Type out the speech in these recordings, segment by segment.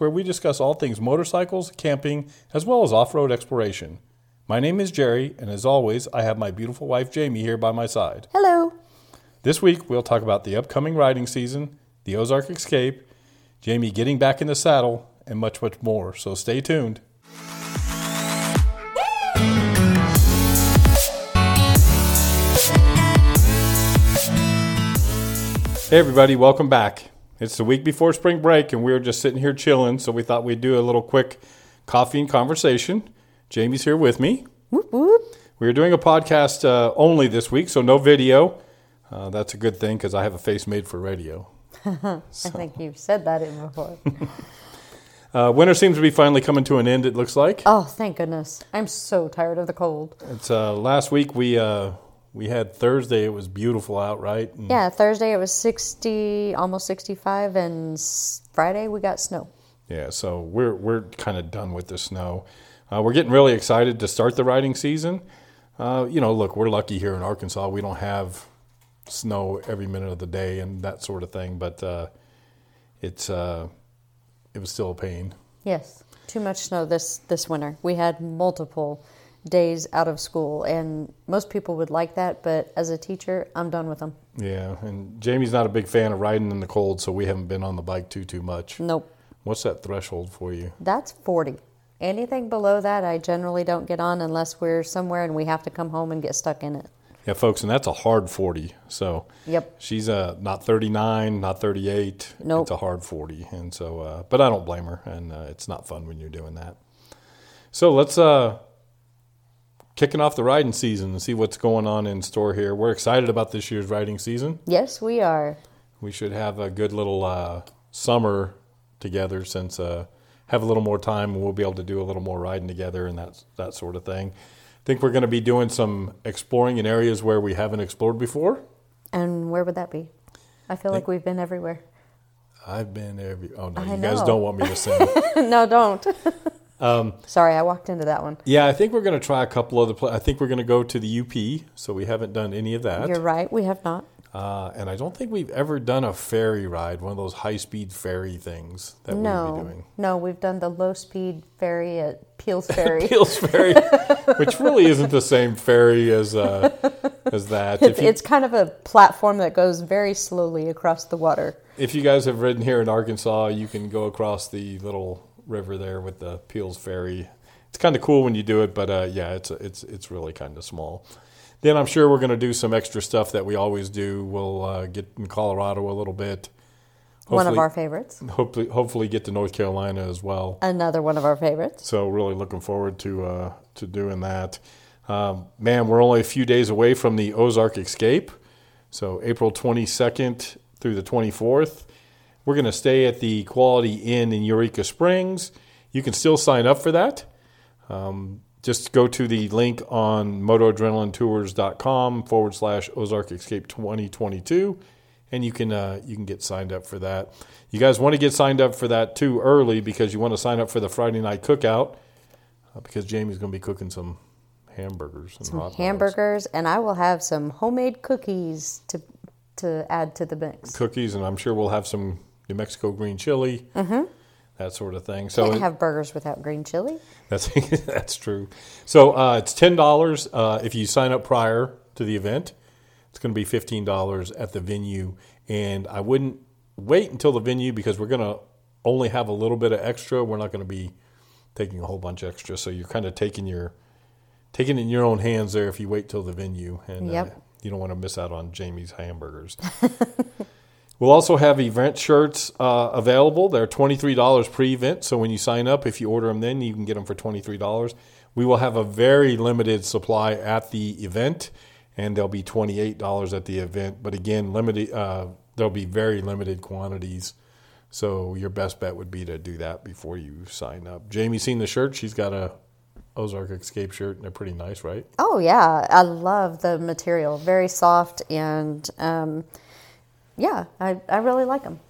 podcast where we discuss all things motorcycles, camping, as well as off road exploration. My name is Jerry, and as always, I have my beautiful wife Jamie here by my side. Hello. This week, we'll talk about the upcoming riding season, the Ozark Escape, Jamie getting back in the saddle, and much, much more. So stay tuned. Hey, everybody, welcome back. It's the week before spring break, and we were just sitting here chilling, so we thought we'd do a little quick coffee and conversation. Jamie's here with me. Whoop, whoop. We are doing a podcast uh, only this week, so no video. Uh, that's a good thing because I have a face made for radio. I think you've said that before. Uh, winter seems to be finally coming to an end. It looks like. oh, thank goodness. I'm so tired of the cold. It's uh, last week we uh, we had Thursday. It was beautiful out, right? And Yeah, Thursday it was 60, almost 65, and Friday we got snow. Yeah, so we're we're kind of done with the snow. Uh, we're getting really excited to start the riding season. Uh, you know, look, we're lucky here in Arkansas. We don't have snow every minute of the day and that sort of thing, but uh, it's uh, it was still a pain. Yes, too much snow this this winter. We had multiple days out of school, and most people would like that, but as a teacher, I'm done with them. Yeah, and Jamie's not a big fan of riding in the cold, so we haven't been on the bike too too much. Nope, What's that threshold for you? that's 40. Anything below that, I generally don't get on unless we're somewhere and we have to come home and get stuck in it. Yeah, folks, and that's a hard 40. So Yep. she's uh, not 39, not 38. Nope. It's a hard 40. And so, uh, but I don't blame her. And uh, it's not fun when you're doing that. So let's uh, kicking off the riding season and see what's going on in store here. We're excited about this year's riding season. Yes, we are. We should have a good little uh, summer together since uh, have a little more time and we'll be able to do a little more riding together and that that sort of thing. I think we're going to be doing some exploring in areas where we haven't explored before. And where would that be? I feel like we've been everywhere. I've been every. Oh no, I you guys don't want me to sing. no, don't. Um, Sorry, I walked into that one. yeah, I think we're going to try a couple other. Pla- I think we're going to go to the UP. So we haven't done any of that. You're right, we have not. Uh, and I don't think we've ever done a ferry ride, one of those high-speed ferry things that we'll be No, doing. no, we've done the low speed ferry at Peels Ferry. Peels Ferry, which really isn't the same ferry as uh, as that. it's, you, it's kind of a platform that goes very slowly across the water. if you guys have ridden here in Arkansas, you can go across the little river there with the Peels Ferry. It's kind of cool when you do it, but uh, yeah, it's it's it's really kind of small. Then I'm sure we're going to do some extra stuff that we always do. We'll uh, get in Colorado a little bit. one of our favorites. Hopefully, hopefully get to North Carolina as well. Another one of our favorites. So really looking forward to uh, to doing that. Um, man, we're only a few days away from the Ozark Escape. So April 22nd through the 24th, we're going to stay at the Quality Inn in Eureka Springs. You can still sign up for that. Um, just go to the link on motoadrenalinetours.com forward slash Ozark Escape 2022 and you can uh, you can get signed up for that. You guys want to get signed up for that too early because you want to sign up for the Friday night cookout uh, because Jamie's going to be cooking some hamburgers and hot dogs. Hamburgers, and I will have some homemade cookies to to add to the mix. cookies, and I'm sure we'll have some New Mexico green chili, that sort of thing. So Can't it- have burgers without green chili. That's that's true. So uh, it's ten dollars uh, if you sign up prior to the event. It's going to be fifteen dollars at the venue, and I wouldn't wait until the venue because we're going to only have a little bit of extra. We're not going to be taking a whole bunch extra, so you're kind of taking your taking it in your own hands there if you wait till the venue, and uh, you don't want to miss out on Jamie's hamburgers. We'll also have event shirts uh, available. They're $23 pre-event, so when you sign up, if you order them then, you can get them for $23. We will have a very limited supply at the event, and they'll be $28 at the event. But again, limited. Uh, there'll be very limited quantities, so your best bet would be to do that before you sign up. Jamie's seen the shirt. She's got a Ozark Escape shirt, and they're pretty nice, right? Oh yeah, I love the material. Very soft and um, yeah, I, I really like them.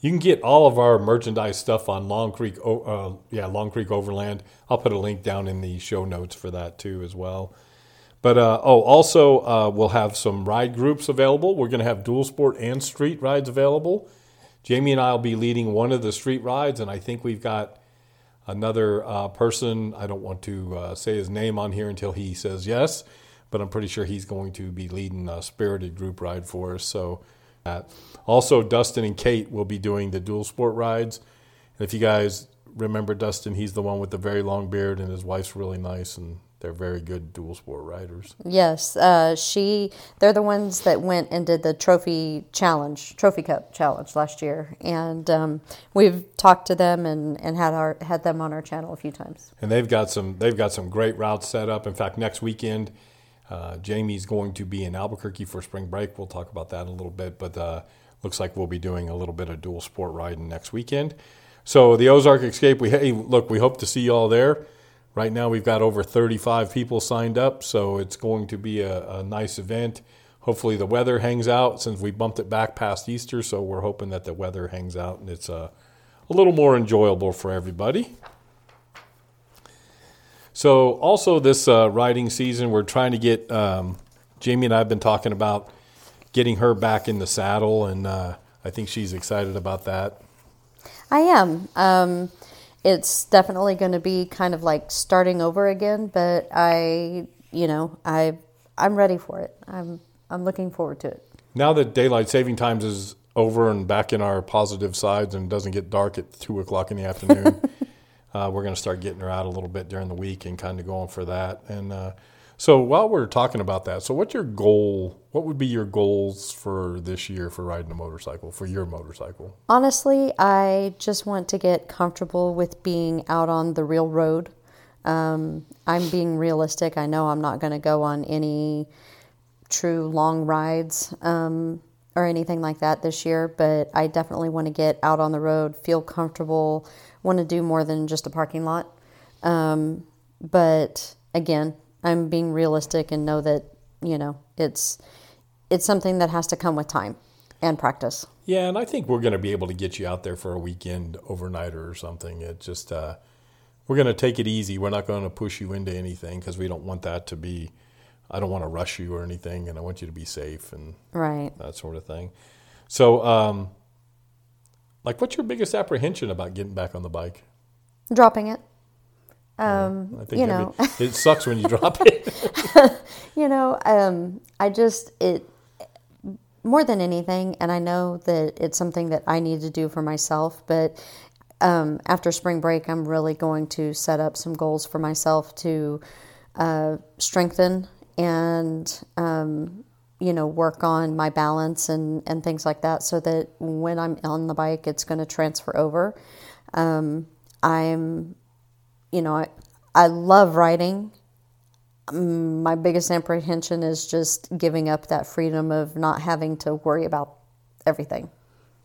You can get all of our merchandise stuff on Long Creek, uh, yeah, Long Creek Overland. I'll put a link down in the show notes for that too, as well. But uh, oh, also uh, we'll have some ride groups available. We're going to have dual sport and street rides available. Jamie and I will be leading one of the street rides, and I think we've got another uh, person. I don't want to uh, say his name on here until he says yes, but I'm pretty sure he's going to be leading a spirited group ride for us. So, uh, also Dustin and Kate will be doing the dual sport rides. And if you guys remember Dustin, he's the one with the very long beard, and his wife's really nice, and they're very good dual sport riders. Yes, uh, she. They're the ones that went and did the trophy challenge, trophy cup challenge last year, and um, we've talked to them and, and had our had them on our channel a few times. And they've got some they've got some great routes set up. In fact, next weekend, uh, Jamie's going to be in Albuquerque for spring break. We'll talk about that a little bit, but uh, looks like we'll be doing a little bit of dual sport riding next weekend. So the Ozark Escape, we hey look, we hope to see you all there. Right now, we've got over 35 people signed up, so it's going to be a, a nice event. Hopefully, the weather hangs out since we bumped it back past Easter, so we're hoping that the weather hangs out and it's uh, a little more enjoyable for everybody. So, also this uh, riding season, we're trying to get um, Jamie and I have been talking about getting her back in the saddle, and uh, I think she's excited about that. I am. Um, it's definitely going to be kind of like starting over again, but I, you know, I I'm ready for it. I'm I'm looking forward to it. Now that daylight saving times is over and back in our positive sides and doesn't get dark at two o'clock in the afternoon, uh, we're going to start getting her out a little bit during the week and kind of going for that. And uh, so while we're talking about that, so what's your goal? What would be your goals for this year for riding a motorcycle, for your motorcycle? Honestly, I just want to get comfortable with being out on the real road. Um, I'm being realistic. I know I'm not going to go on any true long rides um, or anything like that this year, but I definitely want to get out on the road, feel comfortable, want to do more than just a parking lot. Um, but again, I'm being realistic and know that you know it's it's something that has to come with time and practice. Yeah, and I think we're going to be able to get you out there for a weekend overnighter or something. It just uh, we're going to take it easy. We're not going to push you into anything because we don't want that to be. I don't want to rush you or anything, and I want you to be safe and right that sort of thing. So, um, like, what's your biggest apprehension about getting back on the bike? Dropping it. Um, I think you know, it sucks when you drop it. you know, um, I just it more than anything, and I know that it's something that I need to do for myself. But um, after spring break, I'm really going to set up some goals for myself to uh, strengthen and um, you know work on my balance and and things like that, so that when I'm on the bike, it's going to transfer over. Um, I'm you know, I, I love riding. My biggest apprehension is just giving up that freedom of not having to worry about everything.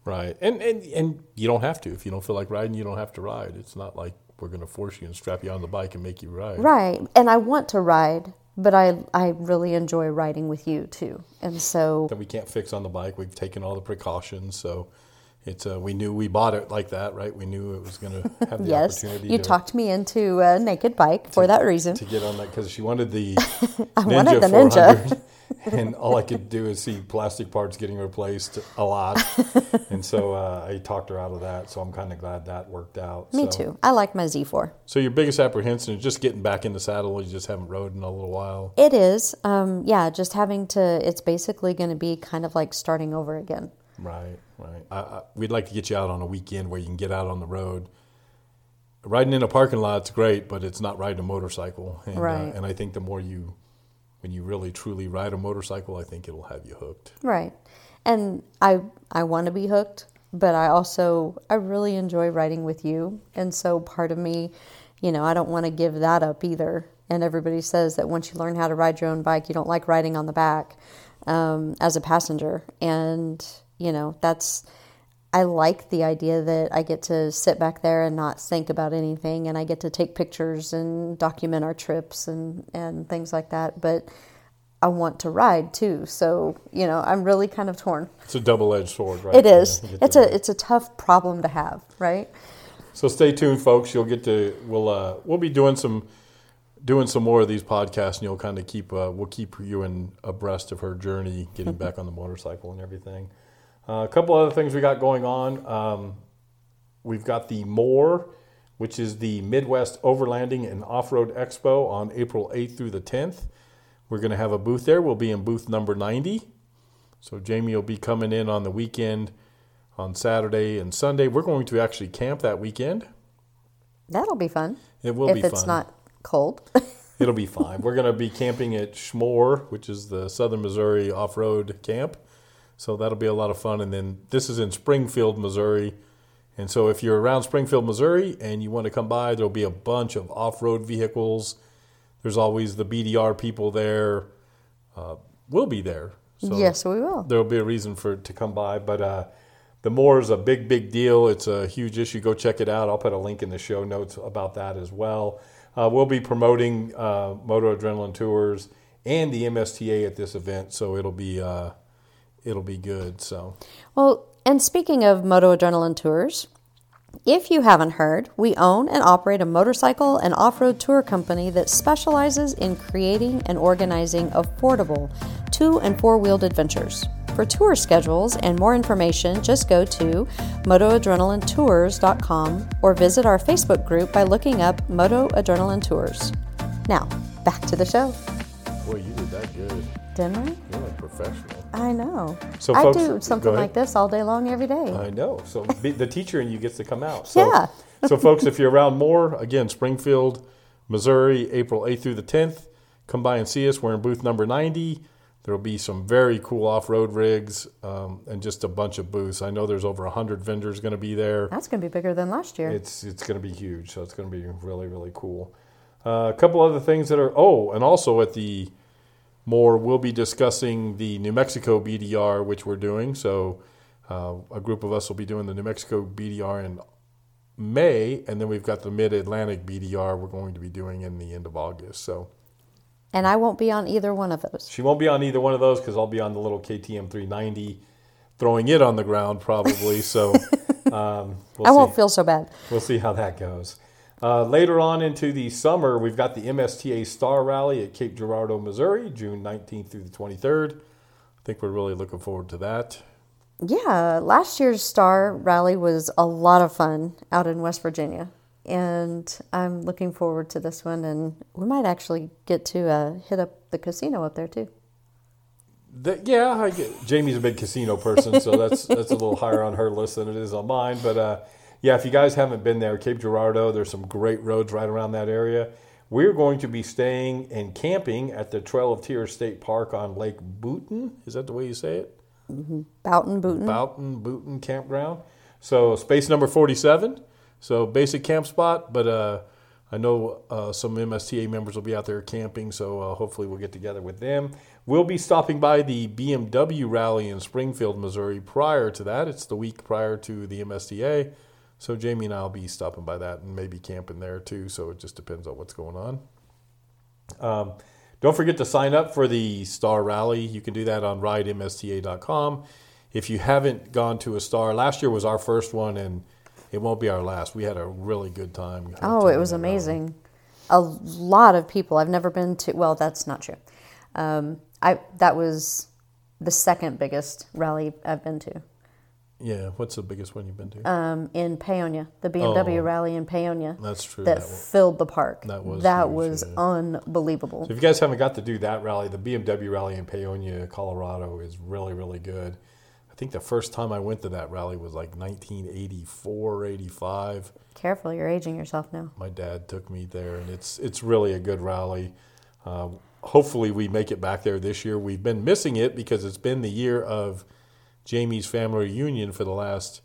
Right. And, and, and you don't have to. If you don't feel like riding, you don't have to ride. It's not like we're going to force you and strap you on the bike and make you ride. Right. And I want to ride, but I, I really enjoy riding with you too. And so. That we can't fix on the bike. We've taken all the precautions. So it's uh, we knew we bought it like that, right? We knew it was going to have the yes, opportunity. you to, talked me into a naked bike for that reason. to get on that because she wanted the I Ninja wanted the 400, Ninja. and all I could do is see plastic parts getting replaced a lot, and so uh, I talked her out of that. So I'm kind of glad that worked out. Me so, too. I like my Z4. So your biggest apprehension is just getting back in the saddle. You just haven't rode in a little while. It is. Um, yeah, just having to, it's basically going to be kind of like starting over again. Right, right. I, I, we'd like to get you out on a weekend where you can get out on the road. Riding in a parking lot's great, but it's not riding a motorcycle. And, Right. Uh, and I think the more you, when you really truly ride a motorcycle, I think it'll have you hooked. Right. And I I want to be hooked, but I also I really enjoy riding with you. And so part of me, you know, I don't want to give that up either. And everybody says that once you learn how to ride your own bike, you don't like riding on the back um, as a passenger. And you know, that's I like the idea that I get to sit back there and not think about anything, and I get to take pictures and document our trips and and things like that. But I want to ride too, so you know, I'm really kind of torn. It's a double-edged sword, right? It is. Get It's a it's a tough problem to have, right? So stay tuned, folks. You'll get to we'll uh, we'll be doing some doing some more of these podcasts, and you'll kind of keep uh, we'll keep you in abreast of her journey, getting back on the motorcycle and everything. Uh, a couple other things we got going on. Um, we've got the MOORE, which is the Midwest Overlanding and Off Road Expo on April 8th through the 10th. We're going to have a booth there. We'll be in booth number 90. So Jamie will be coming in on the weekend on Saturday and Sunday. We're going to actually camp that weekend. That'll be fun. It will if be fun. If it's not cold. It'll be fine. We're going to be camping at Schmore, which is the Southern Missouri off road camp. So that'll be a lot of fun. And then this is in Springfield, Missouri. And so if you're around Springfield, Missouri, and you want to come by, there'll be a bunch of off road vehicles. There's always the BDR people there. Uh, we'll be there. So yes, we will. there'll be a reason for to come by. But uh, the MOORE is a big, big deal. It's a huge issue. Go check it out. I'll put a link in the show notes about that as well. Uh, we'll be promoting uh, Moto Adrenaline Tours and the MSTA at this event, so it'll be uh, it'll be good. So Well, and speaking of Moto Adrenaline Tours, if you haven't heard, we own and operate a motorcycle and off road tour company that specializes in creating and organizing affordable two and four wheeled adventures. For tour schedules and more information, just go to motoadrenalinetours.com or visit our Facebook group by looking up Moto Adrenaline Tours. Now, back to the show. boy, you did that good. Didn't I? You're like professional. I know. So, I folks- do something like this all day long, every day. I know. So be, the teacher in you gets to come out. So, Yeah. so folks, if you're around MOORE, again, Springfield, Missouri, April 8th through the 10th, come by and see us. We're in booth number 90. There will be some very cool off-road rigs um, and just a bunch of booths. I know there's over 100 vendors going to be there. That's going to be bigger than last year. It's it's going to be huge, so it's going to be really really cool. Uh, a couple other things that are oh, and also at the MOORE we'll be discussing the New Mexico BDR, which we're doing. So uh, a group of us will be doing the New Mexico BDR in May, and then we've got the Mid Atlantic BDR we're going to be doing in the end of August. So and I won't be on either one of those. she won't be on either one of those because I'll be on the little KTM 390, throwing it on the ground probably. So um, we'll I won't see. feel so bad. We'll see how that goes. Uh, later on into the summer, we've got the MSTA Star Rally at Cape Girardeau, Missouri, June 19th through the 23rd. I think we're really looking forward to that. Yeah, last year's Star Rally was a lot of fun out in West Virginia. And I'm looking forward to this one. And we might actually get to uh, hit up the casino up there too. The, yeah, I get, Jamie's a big casino person, so that's that's a little higher on her list than it is on mine. But uh, yeah, if you guys haven't been there, Cape Girardeau, there's some great roads right around that area. We're going to be staying and camping at the Trail of Tears State Park on Lake Boutin. Is that the way you say it? Boughton Booton. Boughton Booten Campground. So space number 47. So basic camp spot, but uh, I know uh, some MSTA members will be out there camping, so uh, hopefully we'll get together with them. We'll be stopping by the BMW rally in Springfield, Missouri prior to that. It's the week prior to the MSTA. So Jamie and I will be stopping by that and maybe camping there too. So it just depends on what's going on. Um, don't forget to sign up for the Star Rally. You can do that on ridemsta.com. If you haven't gone to a Star, last year was our first one, and it won't be our last. We had a really good time. Oh, it was amazing. A lot of people. I've never been to. Well, that's not true. Um, I that was the second biggest rally I've been to Yeah, what's the biggest one you've been to? um, in Paonia, the BMW Oh. rally in Paonia That's true. that that one. filled the park. That was that huge, was yeah. unbelievable. So if you guys haven't got to do that rally, the BMW rally in Paonia, Colorado is really, really good. I think the first time I went to that rally was like 1984, 85. Careful, you're aging yourself now. my dad took me there, and it's it's really a good rally. Uh, hopefully, we make it back there this year. We've been missing it because it's been the year of Jamie's family reunion for the last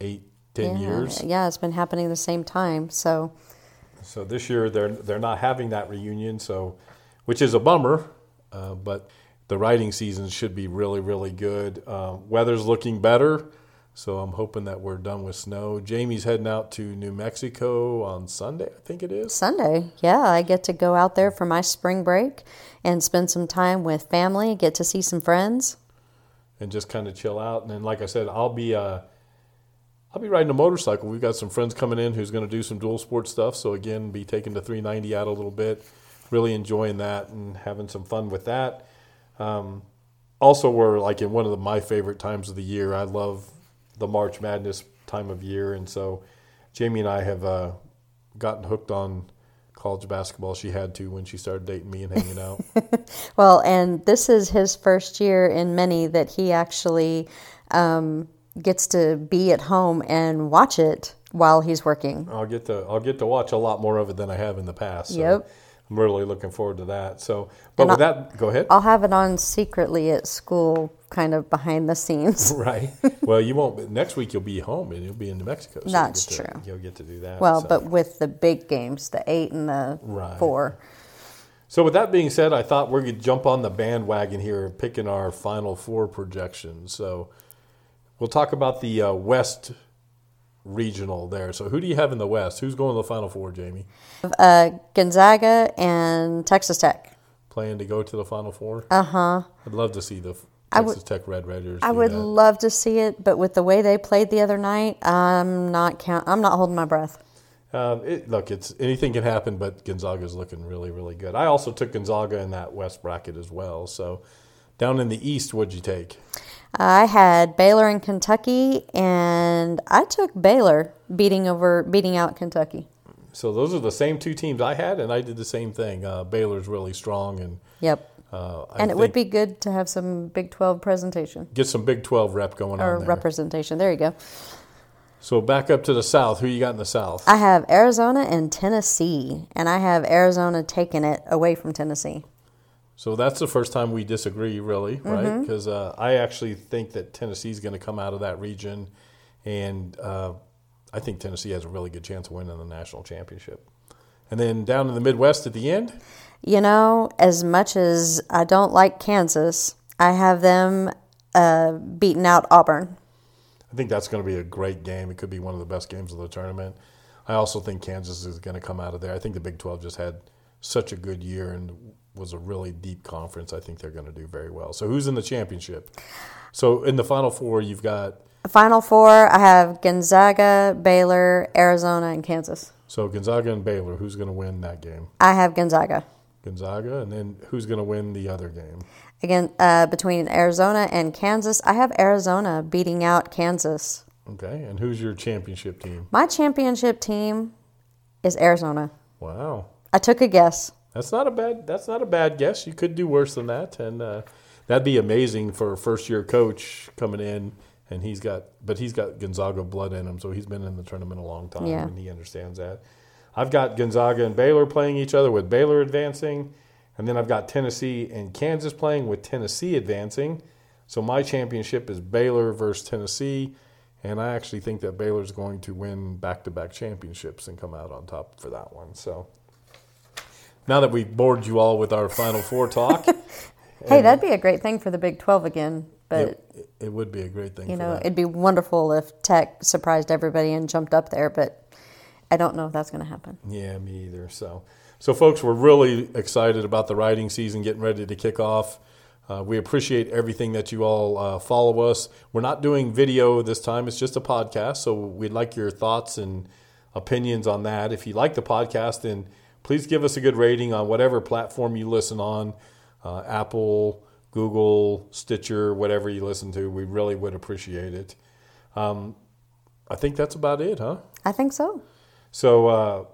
eight, ten yeah, years. Yeah, it's been happening the same time. So So this year they're they're not having that reunion, so which is a bummer. Uh, but the riding season should be really really good. Uh, weather's looking better, so I'm hoping that we're done with snow. Jamie's heading out to New Mexico on Sunday, I think it is. Sunday, yeah, I get to go out there for my spring break and spend some time with family, get to see some friends. And just kind of chill out. And then, like I said, I'll be uh, I'll be riding a motorcycle. We've got some friends coming in who's going to do some dual sport stuff. So again, be taking the 390 out a little bit, really enjoying that and having some fun with that. Um, also we're like in one of the, my favorite times of the year. I love the March Madness time of year, and so Jamie and I have uh, gotten hooked on college basketball. She had to when she started dating me and hanging out. Well, and this is his first year in many that he actually um, gets to be at home and watch it while he's working. I'll get to I'll get to watch a lot more of it than I have in the past. So Yep. I'm really looking forward to that. So, but And with I- that, go ahead. I'll have it on secretly at school, kind of behind the scenes. Right. Well, you won't. Next week you'll be home and you'll be in New Mexico. So That's you'll get to- true. You'll get to do that. Well, so. but with the big games, the eight and the Right. four. So with that being said, I thought we're gonna jump on the bandwagon here, picking our final four projections. So we'll talk about the uh, West regional there. So who do you have in the West? Who's going to the Final Four, Jamie? Uh, Gonzaga and Texas Tech. Playing to go to the Final Four? Uh huh. I'd love to see the Uh-huh. I Texas Tech Red Raiders. I would that. love to see it, but with the way they played the other night, I'm not count. I'm not holding my breath. Um, it, look, it's anything can happen, but Gonzaga's looking really, really good. I also took Gonzaga in that West bracket as well. So down in the East, what'd you take? I had Baylor and Kentucky, and I took Baylor beating over beating out Kentucky. So those are the same two teams I had, and I did the same thing. Uh, Baylor's really strong, and Yep. uh, and it would be good to have some Big 12 presentation get some Big Twelve rep going or on there. representation. There you go. so back up to the South. Who you got in the South? I have Arizona and Tennessee, and I have Arizona taking it away from Tennessee. So that's the first time we disagree, really, right? Mm-hmm. Because uh, I actually think that Tennessee is going to come out of that region, and uh, I think Tennessee has a really good chance of winning the national championship. And then down in the Midwest at the end, You know, as much as I don't like Kansas, I have them uh, beating out Auburn. I think that's going to be a great game. It could be one of the best games of the tournament. I also think Kansas is going to come out of there. I think the Big 12 just had such a good year and was a really deep conference. I think they're going to do very well. So who's in the championship? So in the Final Four, you've got Final four, I have Gonzaga, Baylor, Arizona, and Kansas. so Gonzaga and Baylor. Who's going to win that game? I have Gonzaga. Gonzaga, and then who's going to win the other game? Again, uh, between Arizona and Kansas, I have Arizona beating out Kansas. Okay, and who's your championship team? My championship team is Arizona. Wow, I took a guess. That's not a bad. That's not a bad guess. You could do worse than that, and uh, that'd be amazing for a first year coach coming in, and he's got, but he's got Gonzaga blood in him, so he's been in the tournament a long time, Yeah. and he understands that. I've got Gonzaga and Baylor playing each other with Baylor advancing, and then I've got Tennessee and Kansas playing with Tennessee advancing. So my championship is Baylor versus Tennessee, and I actually think that Baylor's going to win back-to-back championships and come out on top for that one. So now that we've bored you all with our Final Four talk, Hey, that'd be a great thing for the Big 12 again. But, it, it would be a great thing. you for know, that. it'd be wonderful if Tech surprised everybody and jumped up there. But I don't know if that's going to happen. Yeah, me either. So, so folks, we're really excited about the riding season getting ready to kick off. Uh, we appreciate everything that you all uh, follow us. We're not doing video this time; it's just a podcast. So we'd like your thoughts and opinions on that. If you like the podcast, then please give us a good rating on whatever platform you listen on, uh, Apple, Google, Stitcher, whatever you listen to. We really would appreciate it. Um, I think that's about it, huh? I think so. So uh,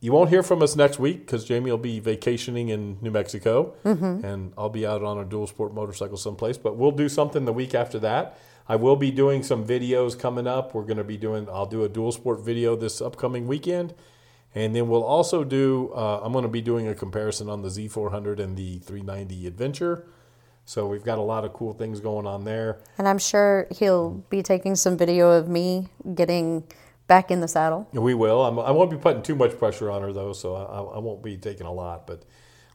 you won't hear from us next week because Jamie will be vacationing in New Mexico, and I'll be out on a dual sport motorcycle someplace. But we'll do something the week after that. I will be doing some videos coming up. We're going to be doing. I'll do a dual sport video this upcoming weekend, and then we'll also do. Uh, I'm going to be doing a comparison on the Z400 and the 390 Adventure. So we've got a lot of cool things going on there. And I'm sure he'll be taking some video of me getting back in the saddle. We will. I'm, I won't be putting too much pressure on her though, so I, I won't be taking a lot, but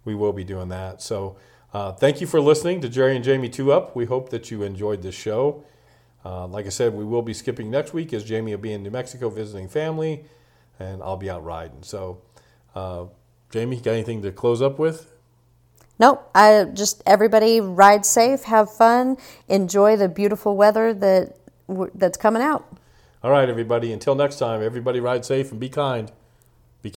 we will be doing that. So uh, thank you for listening to Jerry and Jamie Two Up. We hope that you enjoyed this show. Uh, like I said, we will be skipping next week as Jamie will be in New Mexico visiting family, and I'll be out riding. So, uh, Jamie, got anything to close up with? Nope. I just everybody ride safe, have fun, enjoy the beautiful weather that that's coming out. All right, everybody. Until next time, everybody ride safe and be kind.